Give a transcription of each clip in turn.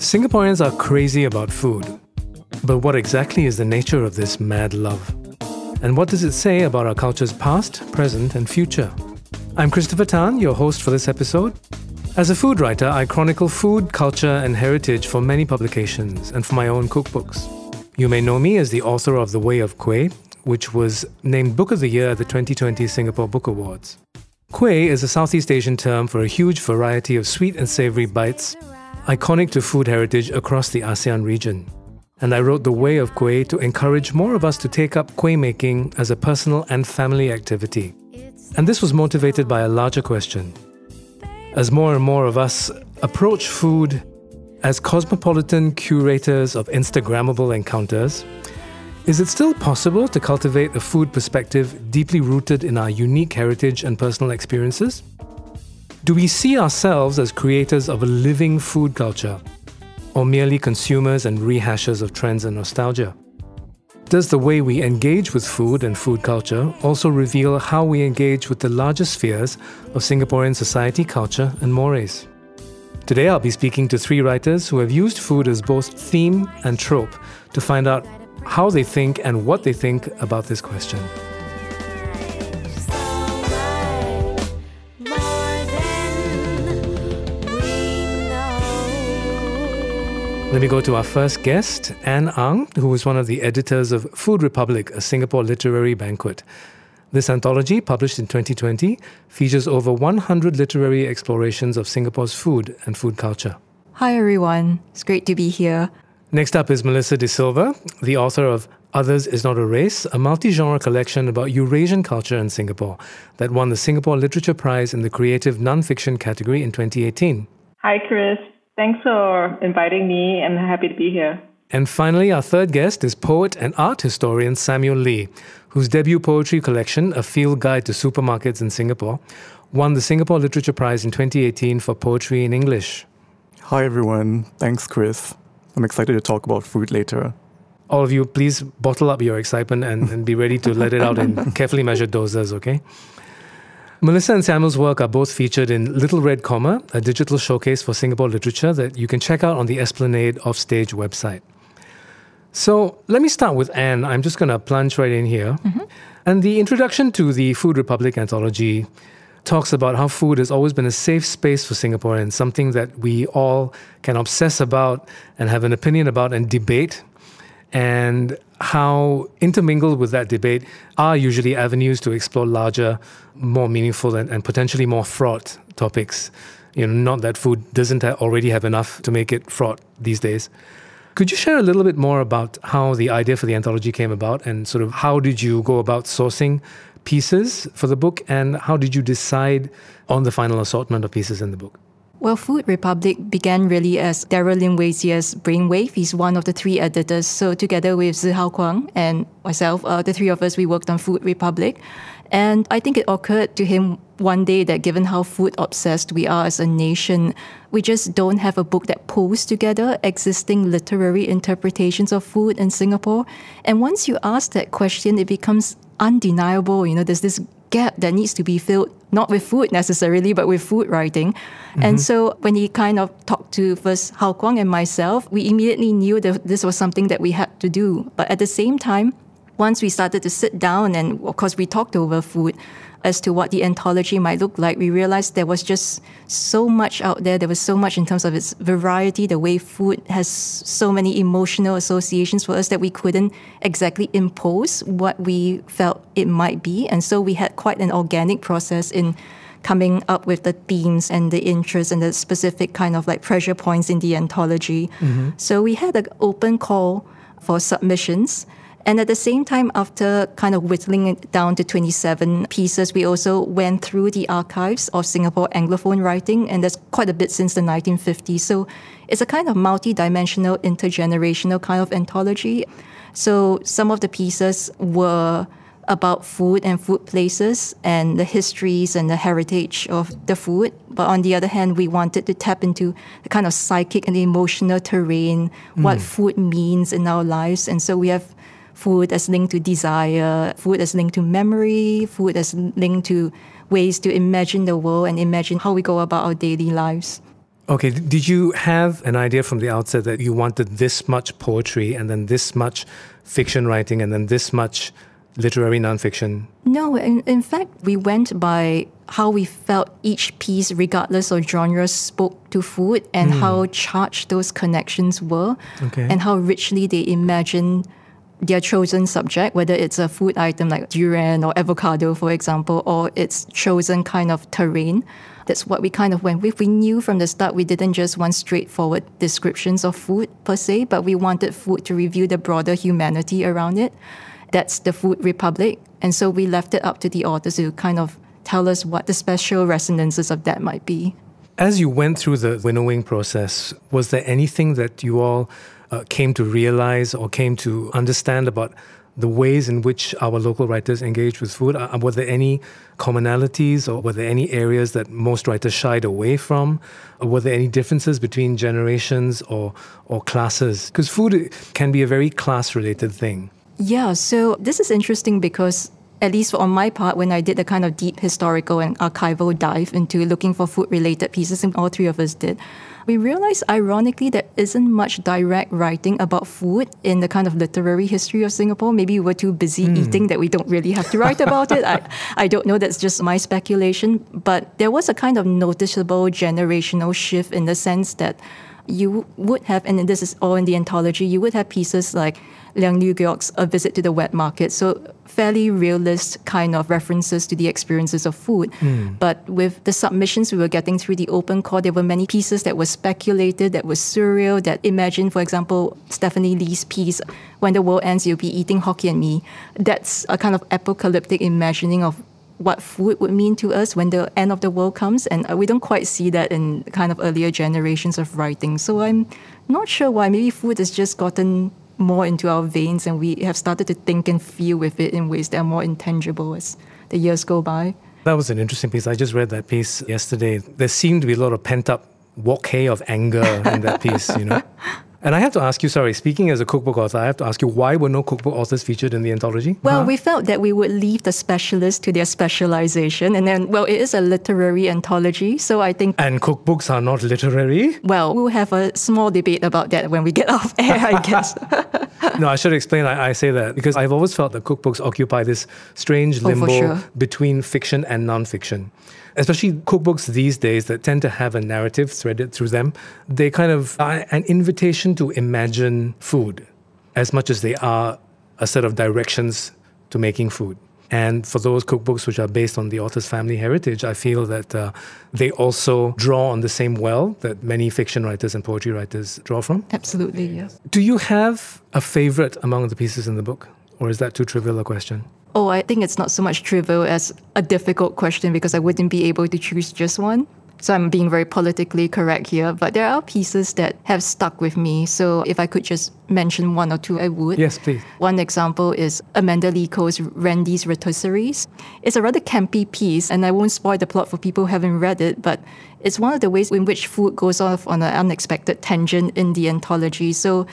Singaporeans are crazy about food. But what exactly is the nature of this mad love? And what does it say about our culture's past, present, and future? I'm Christopher Tan, your host for this episode. As a food writer, I chronicle food, culture, and heritage for many publications and for my own cookbooks. You may know me as the author of The Way of Kueh, which was named Book of the Year at the 2020 Singapore Book Awards. Kueh is a Southeast Asian term for a huge variety of sweet and savory bites, iconic to food heritage across the ASEAN region. And I wrote The Way of Kueh to encourage more of us to take up kueh making as a personal and family activity. And this was motivated by a larger question. As more and more of us approach food as cosmopolitan curators of Instagrammable encounters, is it still possible to cultivate a food perspective deeply rooted in our unique heritage and personal experiences? Do we see ourselves as creators of a living food culture, or merely consumers and rehashers of trends and nostalgia? Does the way we engage with food and food culture also reveal how we engage with the larger spheres of Singaporean society, culture, and mores? Today, I'll be speaking to three writers who have used food as both theme and trope to find out how they think and what they think about this question. Let me go to our first guest, Anne Ang, who is one of the editors of Food Republic, a Singapore literary banquet. This anthology, published in 2020, features over 100 literary explorations of Singapore's food and food culture. Hi, everyone. It's great to be here. Next up is Melissa De Silva, the author of Others is Not a Race, a multi genre collection about Eurasian culture in Singapore that won the Singapore Literature Prize in the Creative Nonfiction category in 2018. Hi, Chris. Thanks for inviting me. I'm happy to be here. And finally, our third guest is poet and art historian Samuel Lee, whose debut poetry collection, A Field Guide to Supermarkets in Singapore, won the Singapore Literature Prize in 2018 for poetry in English. Hi, everyone. Thanks, Chris. I'm excited to talk about food later. All of you, please bottle up your excitement and, and be ready to let it out in carefully measured doses, okay? Melissa and Samuel's work are both featured in Little Red Comma, a digital showcase for Singapore literature that you can check out on the Esplanade Offstage website. So let me start with Anne. I'm just going to plunge right in here. Mm-hmm. And the introduction to the Food Republic anthology talks about how food has always been a safe space for Singaporeans, something that we all can obsess about and have an opinion about and debate, and how intermingled with that debate are usually avenues to explore larger, more meaningful, and, and potentially more fraught topics. You know, not that food doesn't already have enough to make it fraught these days. Could you share a little bit more about how the idea for the anthology came about and sort of how did you go about sourcing pieces for the book and how did you decide on the final assortment of pieces in the book? Well, Food Republic began really as Daryl Lim Wei Jie's brainwave. He's one of the three editors. So together with Tse Hao Guang and myself, uh, the three of us, we worked on Food Republic. And I think it occurred to him one day that given how food obsessed we are as a nation, we just don't have a book that pulls together existing literary interpretations of food in Singapore. And once you ask that question, it becomes undeniable. You know, there's this gap that needs to be filled, not with food necessarily, but with food writing. Mm-hmm. And so when he kind of talked to first Hao Guang and myself, we immediately knew that this was something that we had to do. But at the same time, once we started to sit down and of course we talked over food as to what the anthology might look like, we realized there was just so much out there. There was so much in terms of its variety, the way food has so many emotional associations for us that we couldn't exactly impose what we felt it might be. And so we had quite an organic process in coming up with the themes and the interests and the specific kind of like pressure points in the anthology. Mm-hmm. So we had an open call for submissions. And at the same time, after kind of whittling it down to 27 pieces, we also went through the archives of Singapore Anglophone writing, and there's quite a bit since the 1950s. So it's a kind of multi-dimensional, intergenerational kind of anthology. So some of the pieces were about food and food places and the histories and the heritage of the food. But on the other hand, we wanted to tap into the kind of psychic and emotional terrain, mm. what food means in our lives. And so we have food as linked to desire, food as linked to memory, food as linked to ways to imagine the world and imagine how we go about our daily lives. Okay, did you have an idea from the outset that you wanted this much poetry and then this much fiction writing and then this much literary nonfiction? No, in, in fact, we went by how we felt each piece, regardless of genre, spoke to food and hmm. how charged those connections were Okay. and how richly they imagine their chosen subject, whether it's a food item like durian or avocado, for example, or its chosen kind of terrain. That's what we kind of went with. We knew from the start we didn't just want straightforward descriptions of food per se, but we wanted food to reveal the broader humanity around it. That's the Food Republic. And so we left it up to the authors to kind of tell us what the special resonances of that might be. As you went through the winnowing process, was there anything that you all uh, came to realize or came to understand about the ways in which our local writers engage with food? Uh, were there any commonalities or were there any areas that most writers shied away from? Or were there any differences between generations or, or classes? Because food can be a very class related thing. Yeah, so this is interesting because at least on my part, when I did a kind of deep historical and archival dive into looking for food related pieces, and all three of us did, we realized ironically there isn't much direct writing about food in the kind of literary history of Singapore. Maybe we were too busy hmm. eating that we don't really have to write about it. I, I don't know, that's just my speculation. But there was a kind of noticeable generational shift in the sense that you would have, and this is all in the anthology, you would have pieces like Leong Liew Geok's A Visit to the Wet Market. So fairly realist kind of references to the experiences of food. But with the submissions we were getting through the open call, there were many pieces that were speculated, that were surreal, that imagined, for example, Stephanie Lee's piece, When the World Ends, You'll Be Eating Hokkien Mee. That's a kind of apocalyptic imagining of what food would mean to us when the end of the world comes. And uh, we don't quite see that in kind of earlier generations of writing. So I'm not sure why. Maybe food has just gotten more into our veins and we have started to think and feel with it in ways that are more intangible as the years go by. That was an interesting piece. I just read that piece yesterday. There seemed to be a lot of pent up bouquet of anger in that piece, you know. And I have to ask you, sorry, speaking as a cookbook author, I have to ask you why were no cookbook authors featured in the anthology? Well, uh-huh. we felt that we would leave the specialists to their specialization. And then, well, it is a literary anthology. So I think And cookbooks are not literary? well, we'll have a small debate about that when we get off air, I guess. No, I should explain. I, I say that because I've always felt that cookbooks occupy this strange Oh, limbo sure. between fiction and nonfiction. Especially cookbooks these days that tend to have a narrative threaded through them. They kind of are an invitation to imagine food as much as they are a set of directions to making food. And for those cookbooks which are based on the author's family heritage, I feel that uh, they also draw on the same well that many fiction writers and poetry writers draw from. Absolutely, yes. Do you have a favorite among the pieces in the book? Or is that too trivial a question? Oh, I think it's not so much trivial as a difficult question because I wouldn't be able to choose just one. So I'm being very politically correct here, but there are pieces that have stuck with me. So if I could just mention one or two, I would. Yes, please. One example is Amanda Lee Koe's Randy's Rotisseries. It's a rather campy piece, and I won't spoil the plot for people who haven't read it, but it's one of the ways in which food goes off on an unexpected tangent in the anthology. So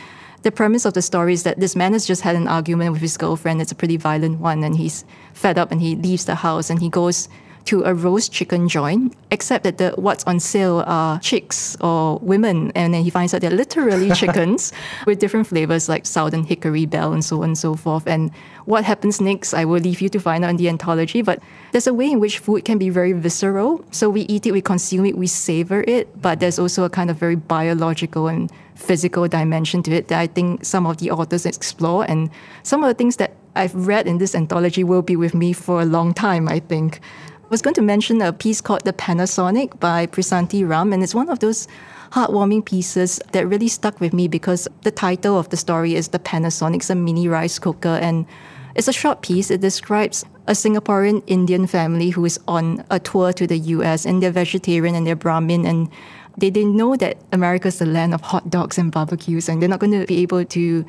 the premise of the story is that this man has just had an argument with his girlfriend. It's a pretty violent one, and he's fed up and he leaves the house and he goes to a roast chicken joint, except that the what's on sale are chicks or women, and then he finds out they're literally chickens with different flavors like southern hickory bell and so on and so forth. And what happens next, I will leave you to find out in the anthology. But there's a way in which food can be very visceral. So we eat it, we consume it, we savor it, but there's also a kind of very biological and physical dimension to it that I think some of the authors explore. And some of the things that I've read in this anthology will be with me for a long time, I think. I was going to mention a piece called The Panasonic by Prasanthi Ram, and it's one of those heartwarming pieces that really stuck with me because the title of the story is The Panasonic, it's a mini rice cooker, and it's a short piece. It describes a Singaporean Indian family who is on a tour to the US, and they're vegetarian and they're Brahmin, and they didn't know that America's the land of hot dogs and barbecues, and they're not going to be able to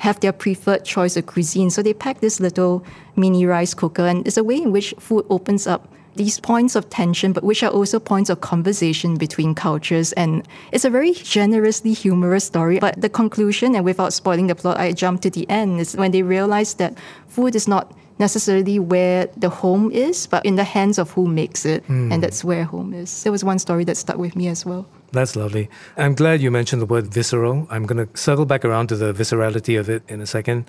have their preferred choice of cuisine. So they pack this little mini rice cooker, and it's a way in which food opens up these points of tension, but which are also points of conversation between cultures. And it's a very generously humorous story. But the conclusion, and without spoiling the plot, I jump to the end, is when they realize that food is not necessarily where the home is, but in the hands of who makes it. Hmm. And that's where home is. There was one story that stuck with me as well. That's lovely. I'm glad you mentioned the word visceral. I'm going to circle back around to the viscerality of it in a second.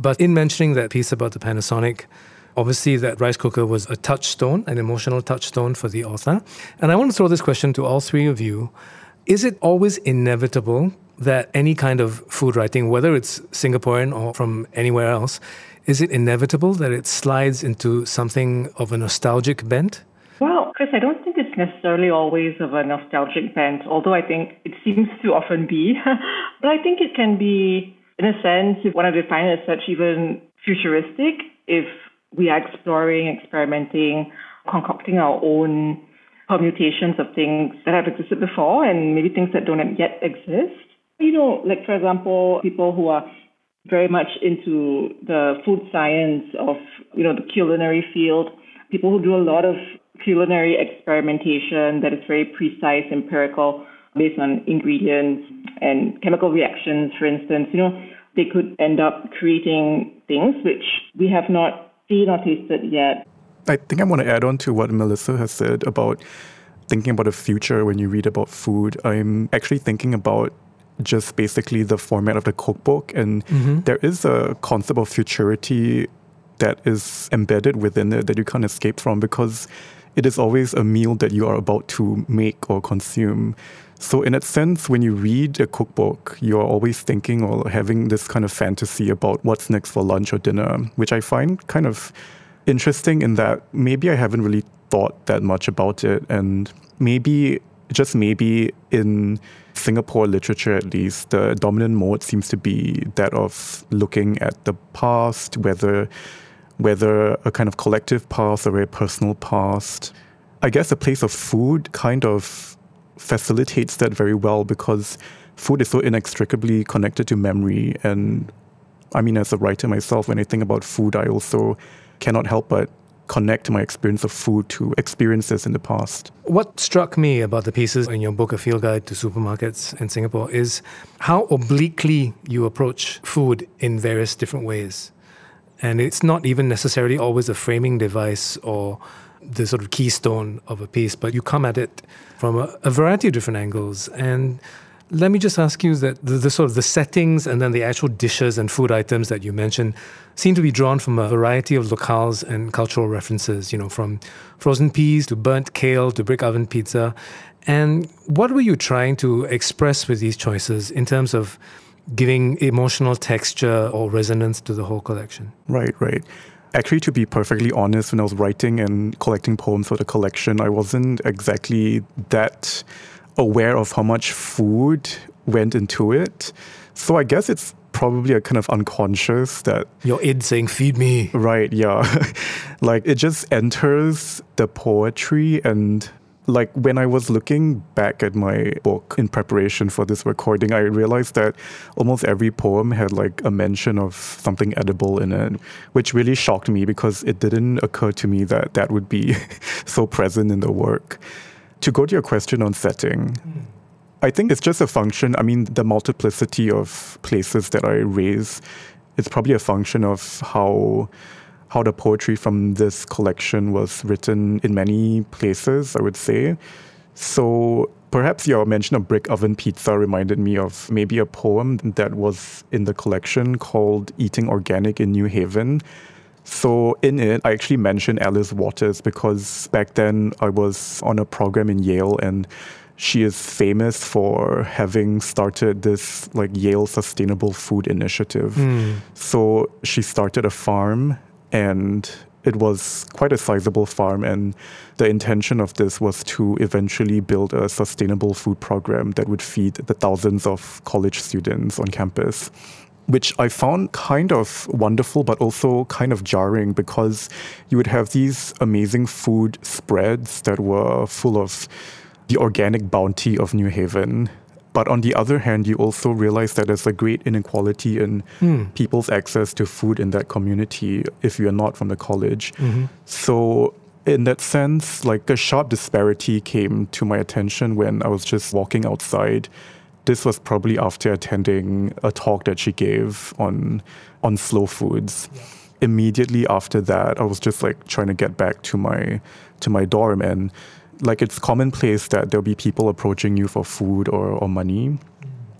But in mentioning that piece about the Panasonic, obviously that rice cooker was a touchstone, an emotional touchstone for the author. And I want to throw this question to all three of you. Is it always inevitable that any kind of food writing, whether it's Singaporean or from anywhere else, is it inevitable that it slides into something of a nostalgic bent? Well, Chris, I don't think it's necessarily always of a nostalgic bent, although I think it seems to often be. but I think it can be, in a sense, if one of define it as such, even futuristic, if we are exploring, experimenting, concocting our own permutations of things that have existed before and maybe things that don't yet exist. You know, like for example, people who are very much into the food science of, you know, the culinary field, people who do a lot of culinary experimentation that is very precise, empirical, based on ingredients and chemical reactions, for instance, you know, they could end up creating things which we have not seen or tasted yet. I think I want to add on to what Melissa has said about thinking about the future when you read about food. I'm actually thinking about just basically the format of the cookbook. And mm-hmm. there is a concept of futurity that is embedded within it that you can't escape from because it is always a meal that you are about to make or consume. So, in that sense, when you read a cookbook, you're always thinking or having this kind of fantasy about what's next for lunch or dinner, which I find kind of interesting in that maybe I haven't really thought that much about it. And maybe, just maybe, in Singapore literature at least, the dominant mode seems to be that of looking at the past, whether whether a kind of collective past or a personal past. I guess a place of food kind of facilitates that very well because food is so inextricably connected to memory. And I mean, as a writer myself, when I think about food, I also cannot help but connect my experience of food to experiences in the past. What struck me about the pieces in your book, A Field Guide to Supermarkets in Singapore, is how obliquely you approach food in various different ways. And it's not even necessarily always a framing device or the sort of keystone of a piece, but you come at it from a, a variety of different angles. And let me just ask you that the, the, sort of the settings and then the actual dishes and food items that you mentioned seem to be drawn from a variety of locales and cultural references, you know, from frozen peas to burnt kale to brick oven pizza. And what were you trying to express with these choices in terms of giving emotional texture or resonance to the whole collection? Right, right. Actually, to be perfectly honest, when I was writing and collecting poems for the collection, I wasn't exactly that aware of how much food went into it. So I guess it's probably a kind of unconscious that your id saying feed me right yeah like it just enters the poetry and like when I was looking back at my book in preparation for this recording, I realized that almost every poem had like a mention of something edible in it, which really shocked me because it didn't occur to me that that would be so present in the work. To go to your question on setting, hmm. I think it's just a function. I mean, the multiplicity of places that I raise, it's probably a function of how how the poetry from this collection was written in many places, I would say. So perhaps your mention of brick oven pizza reminded me of maybe a poem that was in the collection called Eating Organic in New Haven. So in it, I actually mentioned Alice Waters because back then I was on a program in Yale and she is famous for having started this like Yale Sustainable Food Initiative. Mm. So she started a farm and it was quite a sizable farm and the intention of this was to eventually build a sustainable food program that would feed the thousands of college students on campus which I found kind of wonderful, but also kind of jarring because you would have these amazing food spreads that were full of the organic bounty of New Haven. But on the other hand, you also realize that there's a great inequality in mm. people's access to food in that community if you're not from the college. Mm-hmm. So, in that sense, like a sharp disparity came to my attention when I was just walking outside. This was probably after attending a talk that she gave on on slow foods. Yeah. Immediately after that, I was just like trying to get back to my to my dorm and like it's commonplace that there'll be people approaching you for food or, or money.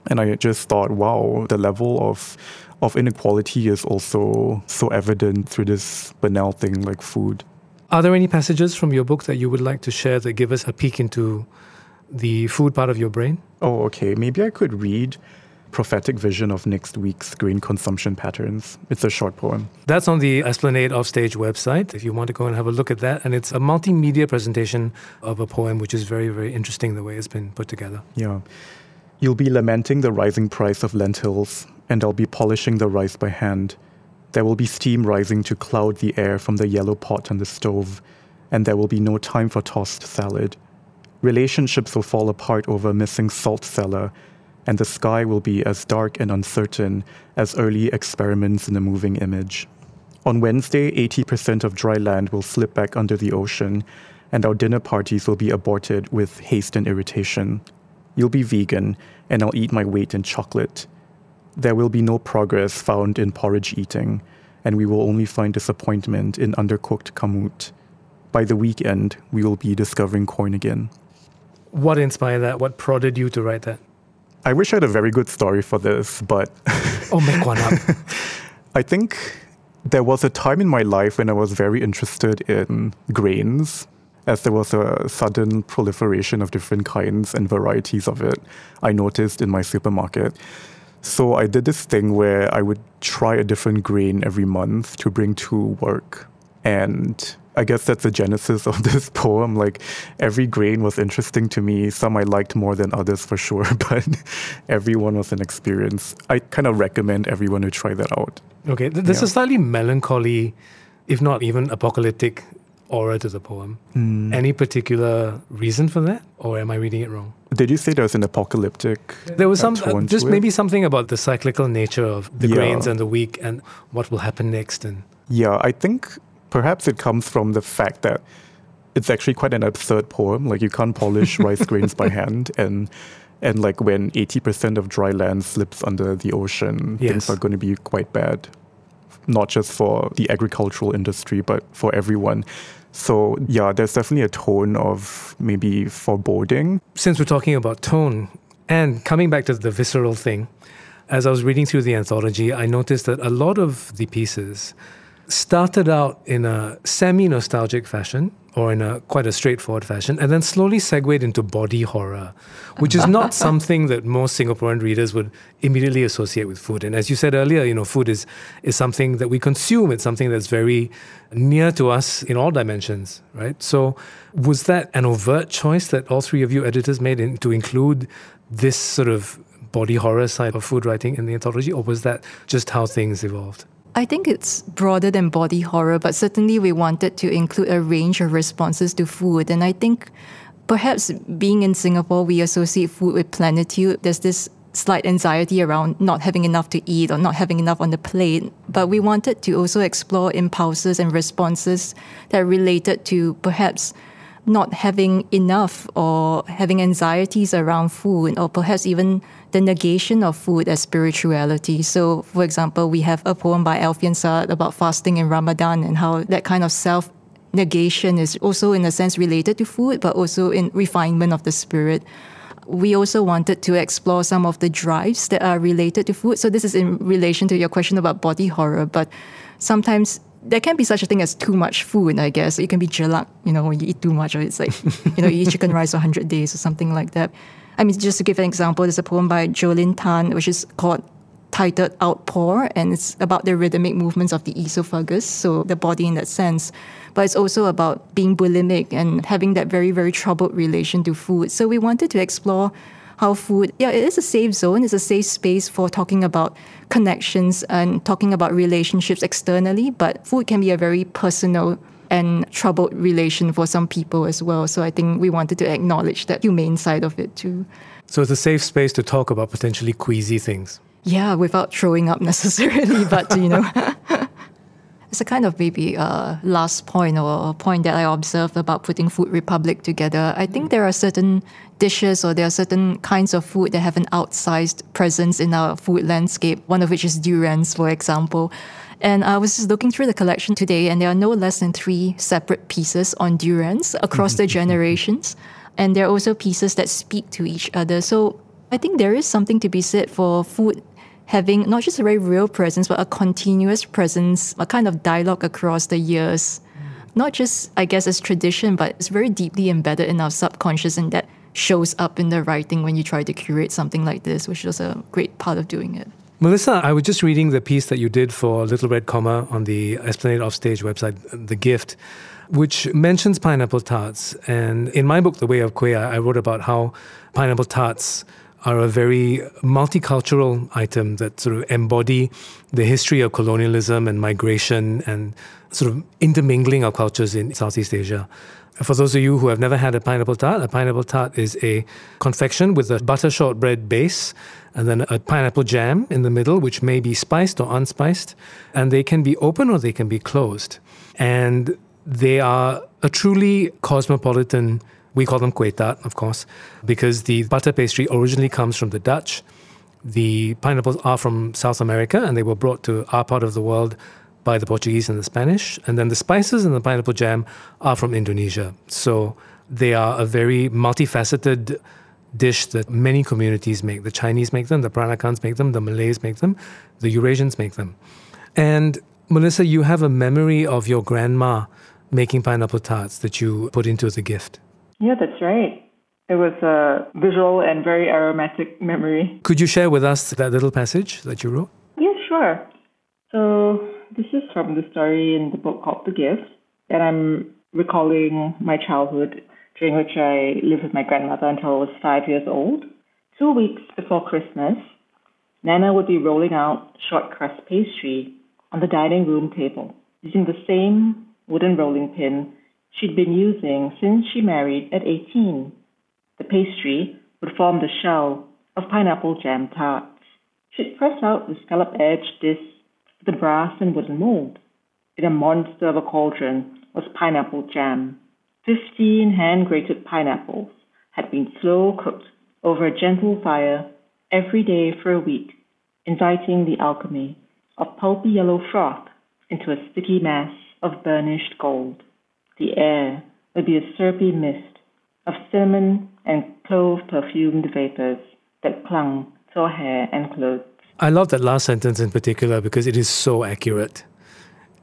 And I just thought, wow, the level of of inequality is also so evident through this banal thing like food. Are there any passages from your book that you would like to share that give us a peek into the food part of your brain? Oh, okay. Maybe I could read prophetic vision of next week's grain consumption patterns. It's a short poem. That's on the Esplanade Offstage website if you want to go and have a look at that. And it's a multimedia presentation of a poem, which is very, very interesting the way it's been put together. Yeah. You'll be lamenting the rising price of lentils, and I'll be polishing the rice by hand. There will be steam rising to cloud the air from the yellow pot on the stove, and there will be no time for tossed salad. Relationships will fall apart over a missing salt cellar, and the sky will be as dark and uncertain as early experiments in a moving image. On Wednesday, 80% of dry land will slip back under the ocean, and our dinner parties will be aborted with haste and irritation. You'll be vegan, and I'll eat my weight in chocolate. There will be no progress found in porridge eating, and we will only find disappointment in undercooked kamut. By the weekend, we will be discovering corn again. What inspired that? What prodded you to write that? I wish I had a very good story for this, but. oh, make one up. I think there was a time in my life when I was very interested in grains as there was a sudden proliferation of different kinds and varieties of it, I noticed in my supermarket. So I did this thing where I would try a different grain every month to bring to work. And I guess that's the genesis of this poem. Like every grain was interesting to me. Some I liked more than others for sure, but everyone was an experience. I kind of recommend everyone to try that out. Okay, there's yeah. a slightly melancholy, if not even apocalyptic aura to the poem. Mm. Any particular reason for that, or am I reading it wrong? Did you say there was an apocalyptic? There was some, uh, just maybe something about the cyclical nature of the yeah. grains and the week and what will happen next. And yeah, I think perhaps it comes from the fact that it's actually quite an absurd poem. Like you can't polish rice grains by hand, and and like when eighty percent of dry land slips under the ocean, yes. things are going to be quite bad not just for the agricultural industry, but for everyone. So, yeah, there's definitely a tone of maybe foreboding. Since we're talking about tone, and coming back to the visceral thing, as I was reading through the anthology, I noticed that a lot of the pieces started out in a semi nostalgic fashion or in a quite a straightforward fashion, and then slowly segued into body horror, which is not something that most Singaporean readers would immediately associate with food. And as you said earlier, you know, food is is something that we consume. It's something that's very near to us in all dimensions, right? So, was that an overt choice that all three of you editors made in, to include this sort of body horror side of food writing in the anthology, or was that just how things evolved? I think it's broader than body horror, but certainly we wanted to include a range of responses to food. And I think perhaps being in Singapore, we associate food with plenitude. There's this slight anxiety around not having enough to eat or not having enough on the plate. But we wanted to also explore impulses and responses that related to perhaps not having enough or having anxieties around food or perhaps even the negation of food as spirituality. So, for example, we have a poem by Alfian Sa'at about fasting in Ramadan and how that kind of self negation is also, in a sense, related to food, but also in refinement of the spirit. We also wanted to explore some of the drives that are related to food. So, this is in relation to your question about body horror, but sometimes there can be such a thing as too much food, I guess. It can be jelak, you know, when you eat too much, or it's like, you know, you eat chicken rice for 100 days or something like that. I mean, just to give an example, there's a poem by Jolin Tan, which is called titled Outpour, and it's about the rhythmic movements of the esophagus, so the body in that sense. But it's also about being bulimic and having that very, very troubled relation to food. So we wanted to explore how food, yeah, it is a safe zone, it's a safe space for talking about connections and talking about relationships externally, but food can be a very personal and troubled relation for some people as well. So I think we wanted to acknowledge that humane side of it too. So it's a safe space to talk about potentially queasy things. Yeah, without throwing up necessarily, but you know. it's a kind of maybe uh, last point or point that I observed about putting Food Republic together. I think there are certain dishes or there are certain kinds of food that have an outsized presence in our food landscape, one of which is durians, for example. And I was just looking through the collection today, and there are no less than three separate pieces on durians across the generations. And there are also pieces that speak to each other. So I think there is something to be said for food having not just a very real presence, but a continuous presence, a kind of dialogue across the years. Mm. Not just, I guess, as tradition, but it's very deeply embedded in our subconscious, and that shows up in the writing when you try to curate something like this, which was a great part of doing it. Melissa, I was just reading the piece that you did for Little Red Comma on the Esplanade Offstage website, The Gift, which mentions pineapple tarts. And in my book, The Way of Kueh, I wrote about how pineapple tarts are a very multicultural item that sort of embody the history of colonialism and migration and sort of intermingling of cultures in Southeast Asia. For those of you who have never had a pineapple tart, a pineapple tart is a confection with a butter shortbread base and then a pineapple jam in the middle, which may be spiced or unspiced. And they can be open or they can be closed. And they are a truly cosmopolitan, we call them kueh tart, of course, because the butter pastry originally comes from the Dutch. The pineapples are from South America and they were brought to our part of the world by the Portuguese and the Spanish. And then the spices and the pineapple jam are from Indonesia. So they are a very multifaceted dish that many communities make. The Chinese make them, the Peranakans make them, the Malays make them, the Eurasians make them. And Melissa, you have a memory of your grandma making pineapple tarts that you put into the gift. Yeah, that's right. It was a visual and very aromatic memory. Could you share with us that little passage that you wrote? Yeah, sure. So, this is from the story in the book called The Gift, and I'm recalling my childhood during which I lived with my grandmother until I was five years old. Two weeks before Christmas, Nana would be rolling out short crust pastry on the dining room table using the same wooden rolling pin she'd been using since she married at 18. The pastry would form the shell of pineapple jam tarts. She'd press out the scallop edged disc a brass and wooden mold. In a monster of a cauldron was pineapple jam. Fifteen hand grated pineapples had been slow cooked over a gentle fire every day for a week, inviting the alchemy of pulpy yellow froth into a sticky mass of burnished gold. The air would be a syrupy mist of cinnamon and clove perfumed vapors that clung to her hair and clothes. I love that last sentence in particular because it is so accurate.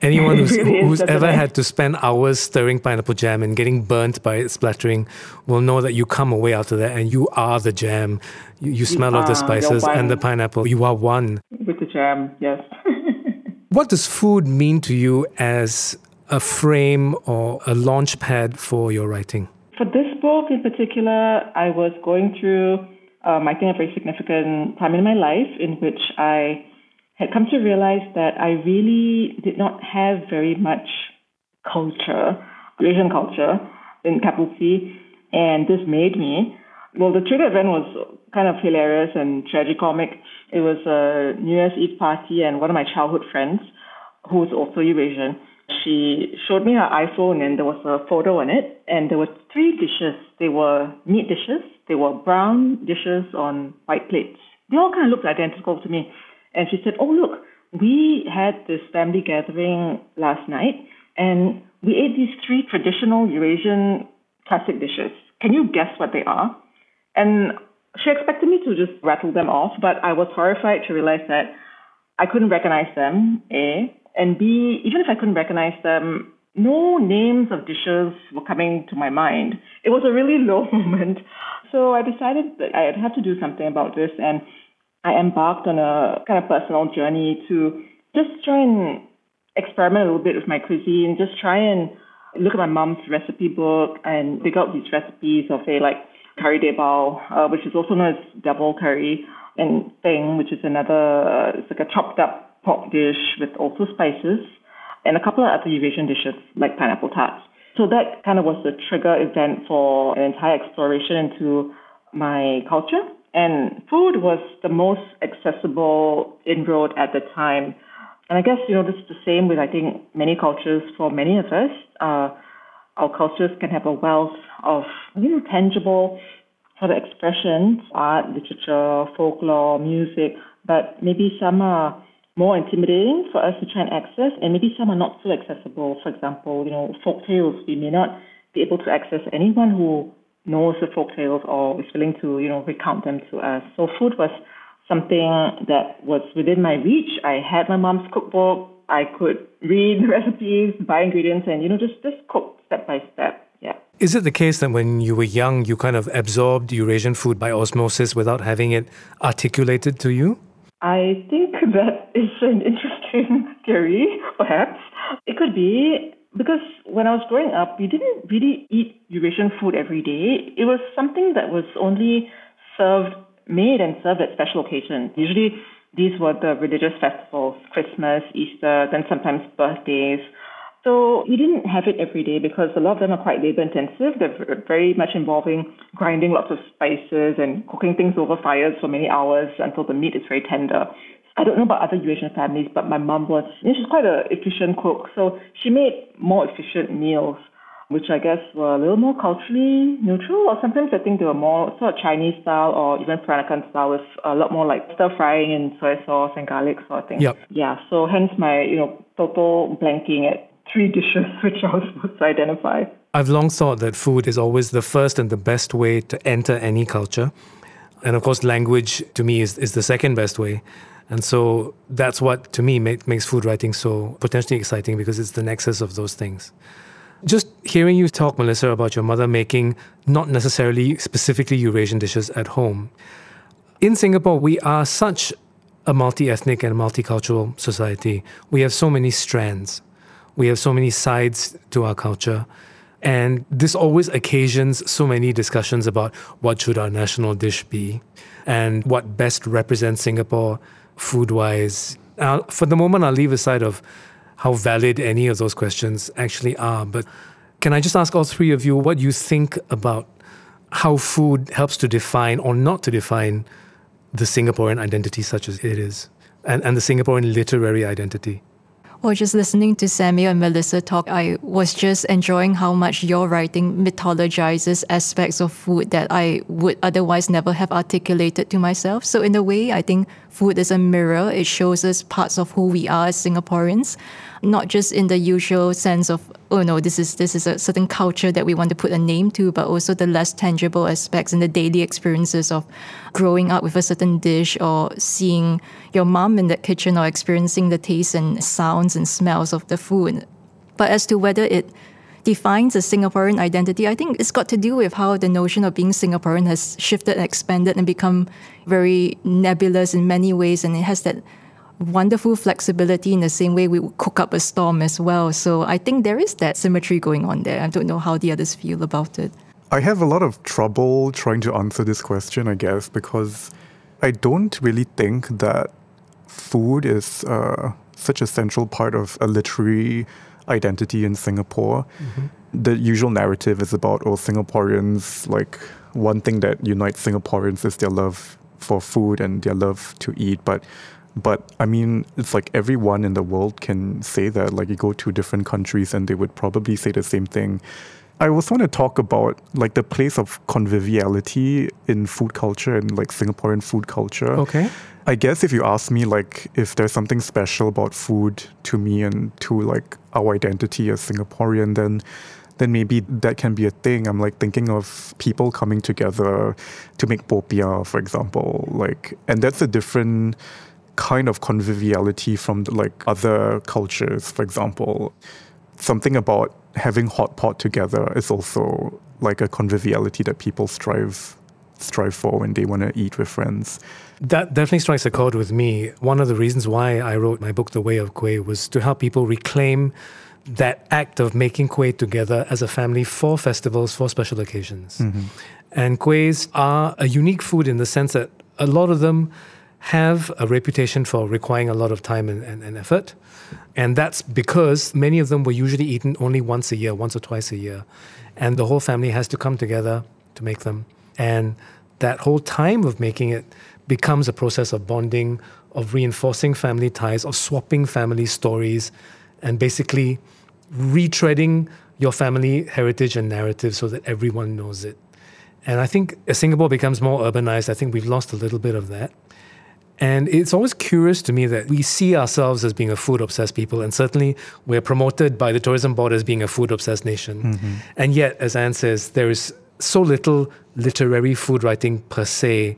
Anyone who's, really who's ever had to spend hours stirring pineapple jam and getting burnt by it splattering will know that you come away after that and you are the jam. You, you smell of the spices and the pineapple. You are one. With the jam, yes. What does food mean to you as a frame or a launch pad for your writing? For this book in particular, I was going through, um, I think, a very significant time in my life in which I had come to realize that I really did not have very much culture, Asian culture, in capital C, and this made me. Well, the trigger event was kind of hilarious and tragicomic. It was a New Year's Eve party, and one of my childhood friends, who was also Eurasian, she showed me her iPhone, and there was a photo on it, and there were three dishes. They were meat dishes. They were brown dishes on white plates. They all kind of looked identical to me. And she said, "Oh, look, we had this family gathering last night, and we ate these three traditional Eurasian classic dishes. Can you guess what they are?" And she expected me to just rattle them off, but I was horrified to realize that I couldn't recognize them, A. And B, even if I couldn't recognize them, no names of dishes were coming to my mind. It was a really low moment. So I decided that I'd have to do something about this, and I embarked on a kind of personal journey to just try and experiment a little bit with my cuisine, just try and look at my mom's recipe book and dig out these recipes of, say, like curry debal, uh, which is also known as double curry, and thing, which is another, uh, it's like a chopped up pork dish with also spices, and a couple of other Eurasian dishes like pineapple tarts. So that kind of was the trigger event for an entire exploration into my culture. And food was the most accessible inroad at the time. And I guess, you know, this is the same with, I think, many cultures for many of us. Uh, our cultures can have a wealth of, you know, tangible sort of expressions, art, literature, folklore, music, but maybe some are more intimidating for us to try and access, and maybe some are not so accessible. For example, you know, folk tales, we may not be able to access anyone who knows the folk tales or is willing to, you know, recount them to us. So food was something that was within my reach. I had my mom's cookbook. I could read the recipes, buy ingredients, and you know, just just cook step by step. Yeah. Is it the case that when you were young, you kind of absorbed Eurasian food by osmosis without having it articulated to you? I think that is an interesting theory, perhaps. It could be because when I was growing up, we didn't really eat Eurasian food every day. It was something that was only served, made and served at special occasions. Usually, these were the religious festivals, Christmas, Easter, then sometimes birthdays. So we didn't have it every day because a lot of them are quite labor intensive. They're very much involving grinding lots of spices and cooking things over fires for many hours until the meat is very tender. I don't know about other Eurasian families, but my mom was, you know, she's quite an efficient cook. So she made more efficient meals, which I guess were a little more culturally neutral, or sometimes I think they were more sort of Chinese style or even Peranakan style with a lot more like stir frying and soy sauce and garlic sort of thing. Yep. Yeah, so hence my, you know, total blanking at three dishes which I was to identify. I've long thought that food is always the first and the best way to enter any culture. And of course, language to me is, is the second best way. And so that's what, to me, make, makes food writing so potentially exciting because it's the nexus of those things. Just hearing you talk, Melissa, about your mother making not necessarily specifically Eurasian dishes at home. In Singapore, we are such a multi ethnic and multicultural society. We have so many strands, we have so many sides to our culture. And this always occasions so many discussions about what should our national dish be and what best represents Singapore food wise. Uh, for the moment, I'll leave aside of how valid any of those questions actually are. But can I just ask all three of you what you think about how food helps to define or not to define the Singaporean identity such as it is, and, and the Singaporean literary identity? Or just listening to Samuel and Melissa talk, I was just enjoying how much your writing mythologizes aspects of food that I would otherwise never have articulated to myself. So, in a way, I think food is a mirror. It shows us parts of who we are as Singaporeans, not just in the usual sense of oh no, this is this is a certain culture that we want to put a name to, but also the less tangible aspects and the daily experiences of growing up with a certain dish or seeing your mom in that kitchen or experiencing the taste and sounds and smells of the food. But as to whether it defines a Singaporean identity, I think it's got to do with how the notion of being Singaporean has shifted and expanded and become very nebulous in many ways, and it has that wonderful flexibility in the same way we would cook up a storm as well. So I think there is that symmetry going on there. I don't know how the others feel about it. I have a lot of trouble trying to answer this question, I guess, because I don't really think that food is uh, such a central part of a literary identity in Singapore. Mm-hmm. The usual narrative is about, oh, Singaporeans, like one thing that unites Singaporeans is their love for food and their love to eat. But but I mean, it's like everyone in the world can say that. Like you go to different countries and they would probably say the same thing. I also want to talk about like the place of conviviality in food culture and like Singaporean food culture. Okay. I guess if you ask me like if there's something special about food to me and to like our identity as Singaporean, then then maybe that can be a thing. I'm like thinking of people coming together to make popiah, for example. Like and that's a different kind of conviviality from like other cultures, for example. Something about having hot pot together is also like a conviviality that people strive strive for when they want to eat with friends. That definitely strikes a chord with me. One of the reasons why I wrote my book, The Way of Kueh, was to help people reclaim that act of making kueh together as a family for festivals, for special occasions. Mm-hmm. And kuehs are a unique food in the sense that a lot of them have a reputation for requiring a lot of time and, and, and, effort. And that's because many of them were usually eaten only once a year, once or twice a year. And the whole family has to come together to make them. And that whole time of making it becomes a process of bonding, of reinforcing family ties, of swapping family stories, and basically retreading your family heritage and narrative so that everyone knows it. And I think as Singapore becomes more urbanized, I think we've lost a little bit of that. And it's always curious to me that we see ourselves as being a food obsessed people, and certainly we're promoted by the tourism board as being a food obsessed nation. Mm-hmm. And yet, as Anne says, there is so little literary food writing per se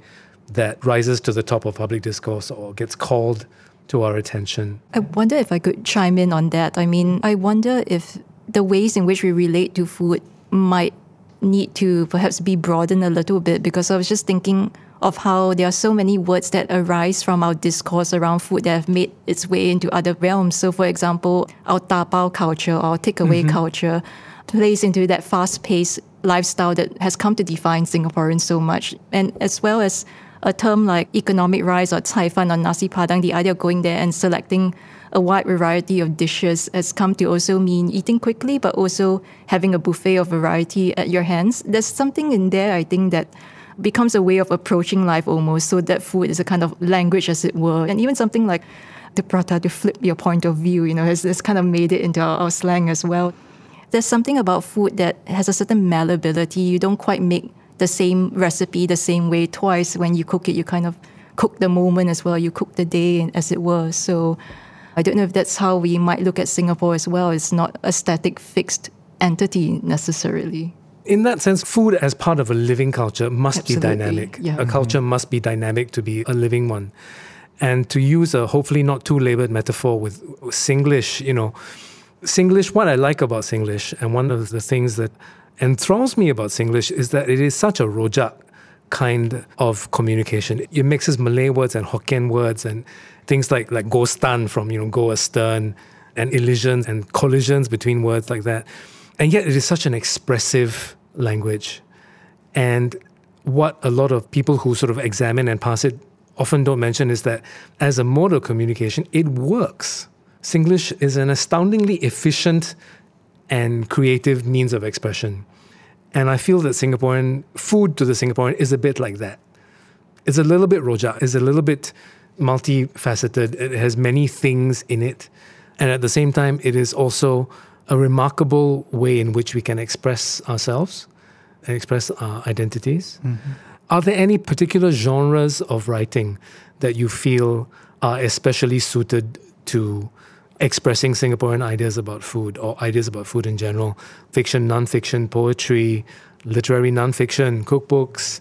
that rises to the top of public discourse or gets called to our attention. I wonder if I could chime in on that. I mean, I wonder if the ways in which we relate to food might need to perhaps be broadened a little bit because I was just thinking of how there are so many words that arise from our discourse around food that have made its way into other realms. So, for example, our tapao culture or takeaway mm-hmm. culture plays into that fast paced lifestyle that has come to define Singaporeans so much. And as well as a term like economic rice or cai fan or nasi padang, the idea of going there and selecting a wide variety of dishes has come to also mean eating quickly, but also having a buffet of variety at your hands. There's something in there, I think, that becomes a way of approaching life almost. So that food is a kind of language, as it were. And even something like the prata to flip your point of view, you know, has, has kind of made it into our, our slang as well. There's something about food that has a certain malleability. You don't quite make the same recipe the same way twice. When you cook it, you kind of cook the moment as well. You cook the day, as it were. So I don't know if that's how we might look at Singapore as well. It's not a static, fixed entity necessarily. In that sense, food as part of a living culture must Absolutely. be dynamic. Yeah. A culture mm-hmm. must be dynamic to be a living one. And to use a hopefully not too labored metaphor with Singlish, you know, Singlish, what I like about Singlish, and one of the things that enthralls me about Singlish is that it is such a rojak kind of communication. It mixes Malay words and Hokkien words and things like like gostan from you know go astern and elisions and collisions between words like that. And yet it is such an expressive language. And what a lot of people who sort of examine and pass it often don't mention is that as a mode of communication, it works. Singlish is an astoundingly efficient and creative means of expression. And I feel that Singaporean food to the Singaporean is a bit like that. It's a little bit rojak, it's a little bit multifaceted. It has many things in it. And at the same time, it is also a remarkable way in which we can express ourselves and express our identities. Mm-hmm. Are there any particular genres of writing that you feel are especially suited to expressing Singaporean ideas about food or ideas about food in general? Fiction, nonfiction, poetry, literary nonfiction, cookbooks,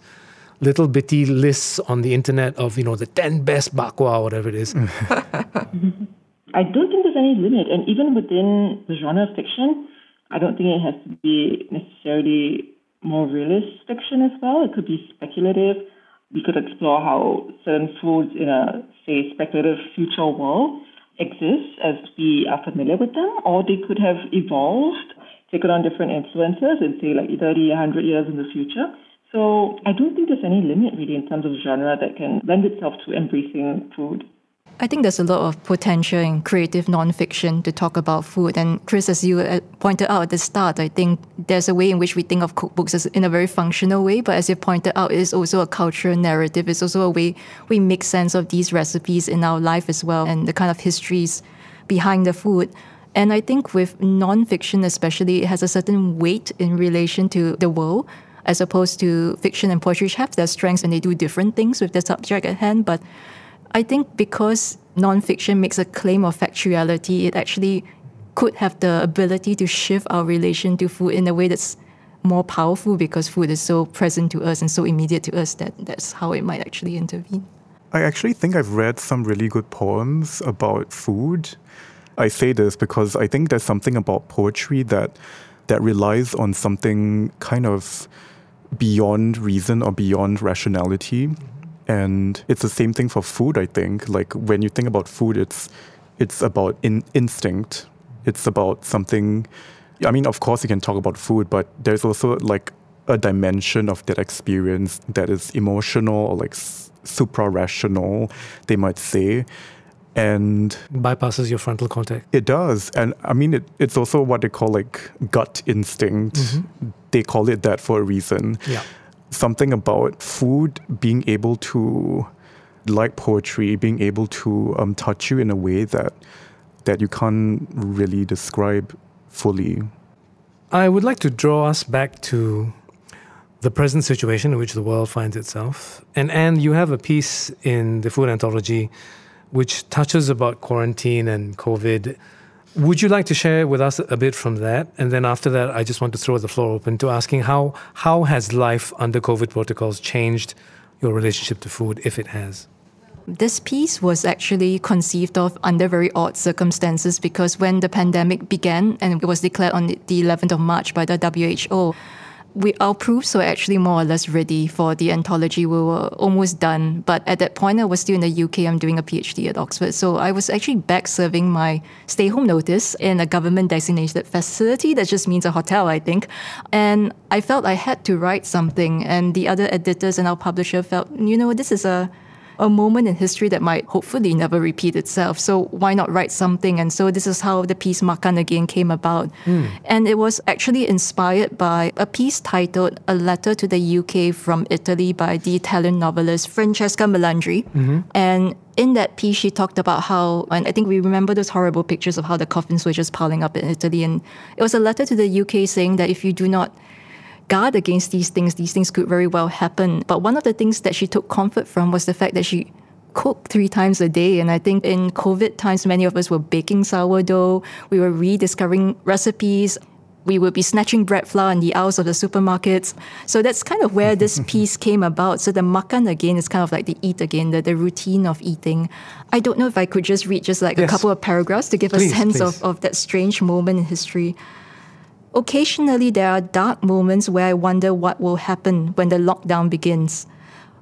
little bitty lists on the internet of, you know, the 10 best bakwa, or whatever it is. I don't think there's any limit. And even within the genre of fiction, I don't think it has to be necessarily more realist fiction as well. It could be speculative. We could explore how certain foods in a, say, speculative future world exist as we are familiar with them, or they could have evolved, taken on different influences in, say, like 30, 100 years in the future. So I don't think there's any limit really in terms of genre that can lend itself to embracing food. I think there's a lot of potential in creative nonfiction to talk about food. And Chris, as you uh, pointed out at the start, I think there's a way in which we think of cookbooks as in a very functional way. But as you pointed out, it's also a cultural narrative. It's also a way we make sense of these recipes in our life as well and the kind of histories behind the food. And I think with nonfiction, especially, it has a certain weight in relation to the world as opposed to fiction and poetry, which have their strengths and they do different things with the subject at hand. But I think because nonfiction makes a claim of factuality, it actually could have the ability to shift our relation to food in a way that's more powerful because food is so present to us and so immediate to us that that's how it might actually intervene. I actually think I've read some really good poems about food. I say this because I think there's something about poetry that that relies on something kind of beyond reason or beyond rationality. And it's the same thing for food, I think. Like when you think about food, it's it's about in, instinct. It's about something I mean, of course you can talk about food, but there's also like a dimension of that experience that is emotional or like supra rational, they might say and bypasses your frontal cortex. It does, and I mean, it, it's also what they call like gut instinct. Mm-hmm. They call it that for a reason. Yeah, something about food being able to, like poetry, being able to um, touch you in a way that that you can't really describe fully. I would like to draw us back to the present situation in which the world finds itself. And and you have a piece in the Food Anthology which touches about quarantine and COVID. Would you like to share with us a bit from that? And then after that, I just want to throw the floor open to asking how how has life under COVID protocols changed your relationship to food, if it has? This piece was actually conceived of under very odd circumstances because when the pandemic began and it was declared on the 11th of March by the WHO, we, our proofs were actually more or less ready for the anthology. We were almost done. But at that point, I was still in the UK. I'm doing a PhD at Oxford. So I was actually back serving my stay home notice in a government designated facility. That just means a hotel, I think. And I felt I had to write something. And the other editors and our publisher felt, you know, this is a a moment in history that might hopefully never repeat itself. So why not write something? And so this is how the piece Makan Again came about. Mm. And it was actually inspired by a piece titled A Letter to the UK from Italy by the Italian novelist Francesca Melandri. Mm-hmm. And in that piece, she talked about how, and I think we remember those horrible pictures of how the coffins were just piling up in Italy. And it was a letter to the UK saying that if you do not guard against these things, these things could very well happen. But one of the things that she took comfort from was the fact that she cooked three times a day. And I think in COVID times, many of us were baking sourdough, we were rediscovering recipes. We would be snatching bread flour in the aisles of the supermarkets. So that's kind of where this piece came about. So the makan again is kind of like the eat again, the, the routine of eating. I don't know if I could just read just like yes. a couple of paragraphs to give please, a sense of, of that strange moment in history. Occasionally, there are dark moments where I wonder what will happen when the lockdown begins.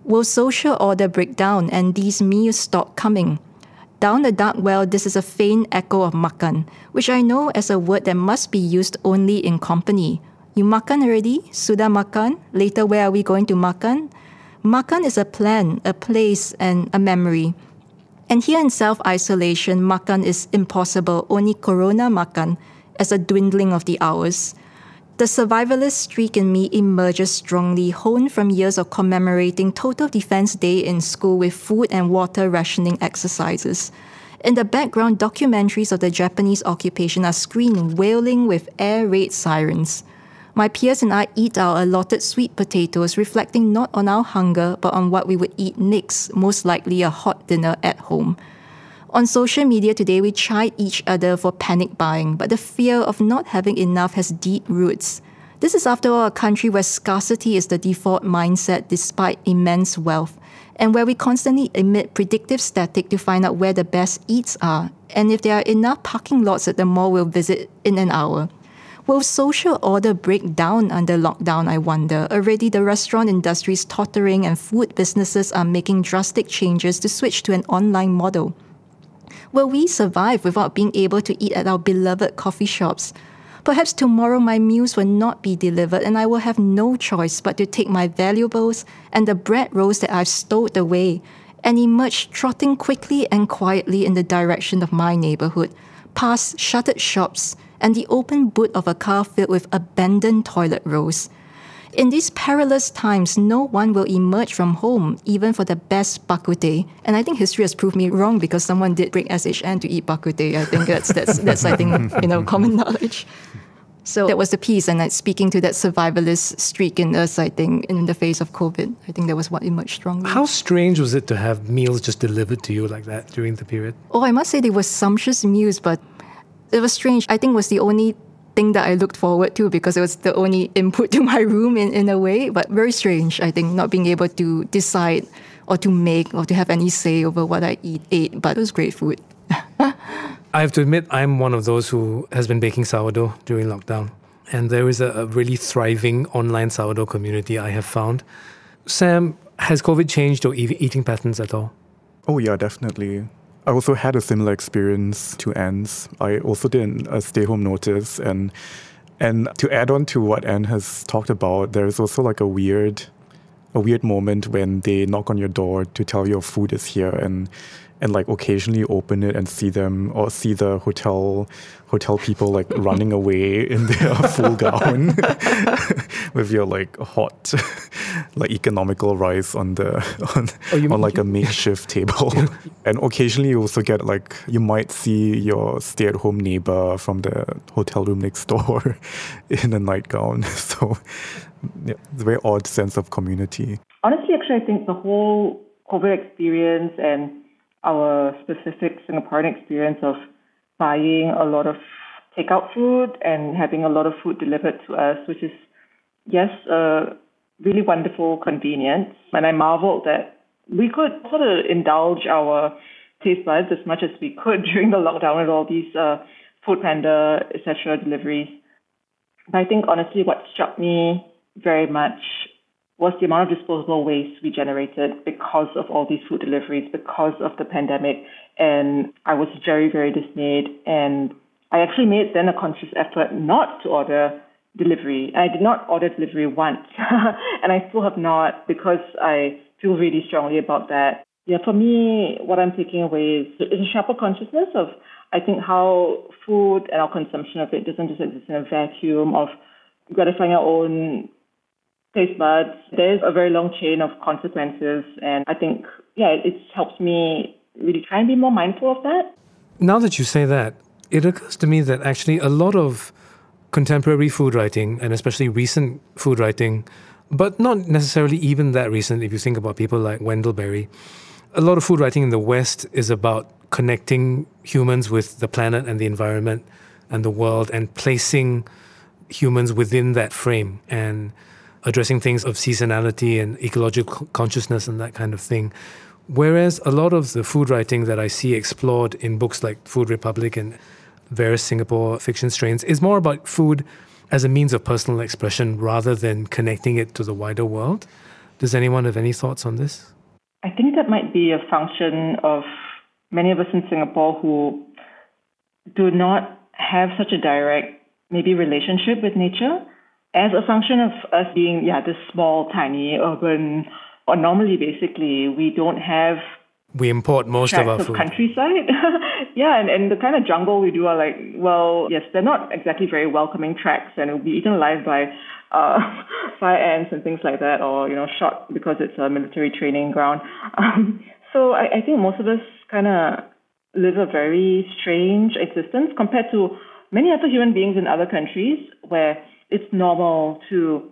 Will social order break down and these meals stop coming? Down the dark well, this is a faint echo of makan, which I know as a word that must be used only in company. You makan already? Sudah makan? Later, where are we going to makan? Makan is a plan, a place, and a memory. And here in self isolation, makan is impossible. Only corona makan as a dwindling of the hours. The survivalist streak in me emerges strongly, honed from years of commemorating Total Defense Day in school with food and water rationing exercises. In the background, documentaries of the Japanese occupation are screened, wailing with air raid sirens. My peers and I eat our allotted sweet potatoes, reflecting not on our hunger, but on what we would eat next, most likely a hot dinner at home. On social media today, we chide each other for panic buying, but the fear of not having enough has deep roots. This is, after all, a country where scarcity is the default mindset despite immense wealth, and where we constantly emit predictive static to find out where the best eats are, and if there are enough parking lots at the mall we'll visit in an hour. Will social order break down under lockdown, I wonder? Already the restaurant industry is tottering and food businesses are making drastic changes to switch to an online model. Will we survive without being able to eat at our beloved coffee shops? Perhaps tomorrow my meals will not be delivered and I will have no choice but to take my valuables and the bread rolls that I've stowed away and emerge trotting quickly and quietly in the direction of my neighborhood, past shuttered shops and the open boot of a car filled with abandoned toilet rolls. In these perilous times, no one will emerge from home, even for the best bak kut teh. And I think history has proved me wrong because someone did bring SHN to eat bak kut teh. I think that's that's that's I think you know common knowledge. So that was the piece, and like, speaking to that survivalist streak in us, I think, in the face of COVID, I think that was what emerged strongly. How strange was it to have meals just delivered to you like that during the period? Oh, I must say they were sumptuous meals, but it was strange. I think was the only thing that I looked forward to because it was the only input to my room in, in a way. But very strange, I think, not being able to decide or to make or to have any say over what I eat ate. But it was great food. I have to admit, I'm one of those who has been baking sourdough during lockdown. And there is a, a really thriving online sourdough community I have found. Sam, has COVID changed your eating patterns at all? Oh, yeah, definitely. I also had a similar experience to Ann's. I also did a uh, stay home notice and and to add on to what Anne has talked about, there is also like a weird a weird moment when they knock on your door to tell you your food is here and and like occasionally open it and see them or see the hotel hotel people like running away in their full gown with your like hot like economical rice on the on, Oh, on like a makeshift table. And occasionally you also get like you might see your stay-at-home neighbor from the hotel room next door in a nightgown. So yeah, it's a very odd sense of community. Honestly, actually, I think the whole COVID experience and our specific Singaporean experience of buying a lot of takeout food and having a lot of food delivered to us, which is, yes, a really wonderful convenience. And I marveled that we could sort of indulge our taste buds as much as we could during the lockdown with all these uh, foodpanda, etc. deliveries. But I think honestly, what struck me very much was the amount of disposable waste we generated because of all these food deliveries, because of the pandemic. And I was very, very dismayed. And I actually made then a conscious effort not to order delivery. I did not order delivery once. and I still have not because I feel really strongly about that. Yeah, for me, what I'm taking away is, is a sharper consciousness of, I think, how food and our consumption of it doesn't just exist in a vacuum of gratifying our own taste buds. There's a very long chain of consequences, and I think, yeah, it, helps me really try and be more mindful of that. Now that you say that, it occurs to me that actually a lot of contemporary food writing, and especially recent food writing, but not necessarily even that recent, if you think about people like Wendell Berry, a lot of food writing in the West is about connecting humans with the planet and the environment and the world and placing humans within that frame and addressing things of seasonality and ecological consciousness and that kind of thing. Whereas a lot of the food writing that I see explored in books like Food Republic and various Singapore fiction strains is more about food as a means of personal expression rather than connecting it to the wider world. Does anyone have any thoughts on this? I think that might be a function of many of us in Singapore who do not have such a direct, maybe, relationship with nature as a function of us being, yeah, this small, tiny, urban, or normally, basically, we don't have We import most of our of food. countryside. yeah, and, and the kind of jungle we do are like, well, yes, they're not exactly very welcoming tracks, and it'll be eaten alive by uh, fire ants and things like that, or you know, shot because it's a military training ground. Um, so I, I think most of us kind of live a very strange existence compared to many other human beings in other countries where it's normal to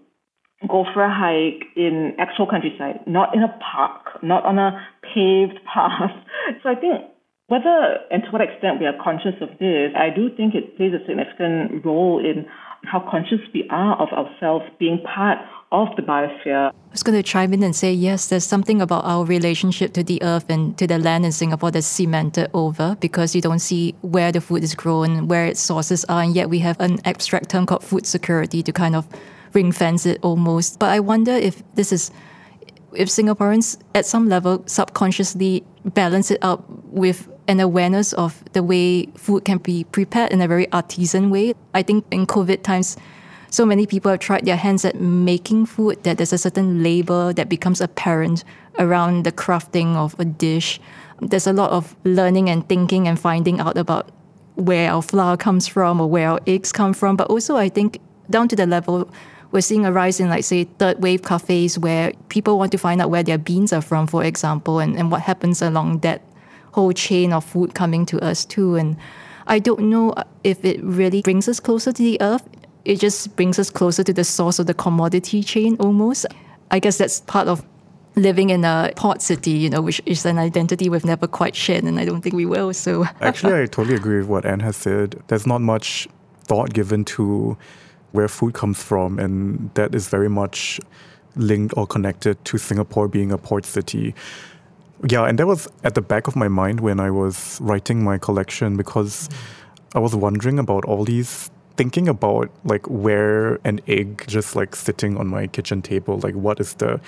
go for a hike in actual countryside, not in a park, not on a paved path. So I think whether and to what extent we are conscious of this, I do think it plays a significant role in how conscious we are of ourselves being part of the biosphere. I was going to chime in and say, yes, there's something about our relationship to the earth and to the land in Singapore that's cemented over because you don't see where the food is grown, where its sources are, and yet we have an abstract term called food security to kind of ring fence it almost. But I wonder if this is, if Singaporeans at some level subconsciously balance it out with an awareness of the way food can be prepared in a very artisan way. I think in COVID times, so many people have tried their hands at making food that there's a certain labor that becomes apparent around the crafting of a dish. There's a lot of learning and thinking and finding out about where our flour comes from or where our eggs come from. But also, I think down to the level we're seeing a rise in, like, say, third wave cafes where people want to find out where their beans are from, for example, and, and what happens along that whole chain of food coming to us, too. And I don't know if it really brings us closer to the earth. It just brings us closer to the source of the commodity chain almost. I guess that's part of living in a port city, you know, which is an identity we've never quite shared, and I don't think we will. So Actually, I totally agree with what Ann has said. There's not much thought given to where food comes from, and that is very much linked or connected to Singapore being a port city. Yeah, and that was at the back of my mind when I was writing my collection because I was wondering about all these thinking about like where an egg just like sitting on my kitchen table like what is the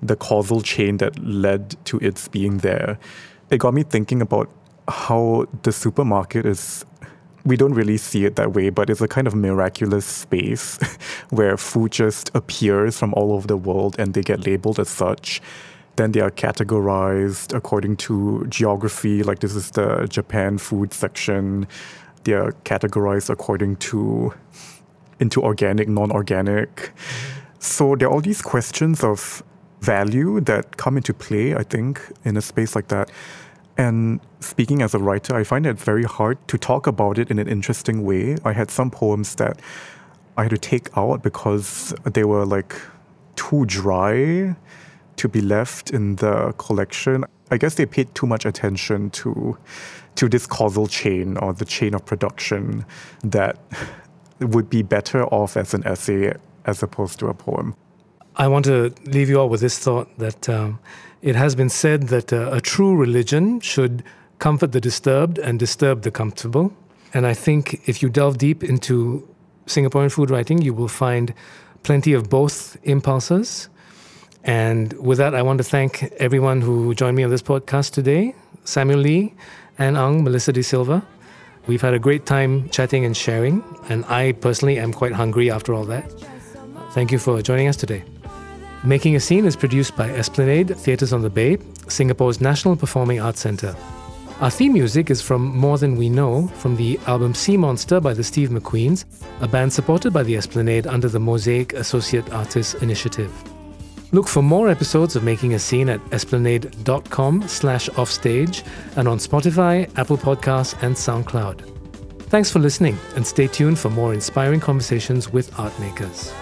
the causal chain that led to its being there. It got me thinking about how the supermarket is we don't really see it that way but it's a kind of miraculous space where food just appears from all over the world and they get labeled as such Then they are categorized according to geography, like this is the Japan food section. They are categorized according to into organic, non-organic. So there are all these questions of value that come into play, I think, in a space like that. And speaking as a writer, I find it very hard to talk about it in an interesting way. I had some poems that I had to take out because they were like too dry to be left in the collection. I guess they paid too much attention to to this causal chain or the chain of production that would be better off as an essay as opposed to a poem. I want to leave you all with this thought that um, it has been said that uh, a true religion should comfort the disturbed and disturb the comfortable. And I think if you delve deep into Singaporean food writing, you will find plenty of both impulses. And with that, I want to thank everyone who joined me on this podcast today Samuel Lee, Ann Ang, Melissa De Silva. We've had a great time chatting and sharing, and I personally am quite hungry after all that. Thank you for joining us today. Making a Scene is produced by Esplanade Theatres on the Bay, Singapore's National Performing Arts Centre. Our theme music is from More Than We Know from the album Sea Monster by the Steve McQueens, a band supported by the Esplanade under the Mosaic Associate Artists Initiative. Look for more episodes of Making a Scene at esplanade.com slash offstage and on Spotify, Apple Podcasts, and SoundCloud. Thanks for listening and stay tuned for more inspiring conversations with art makers.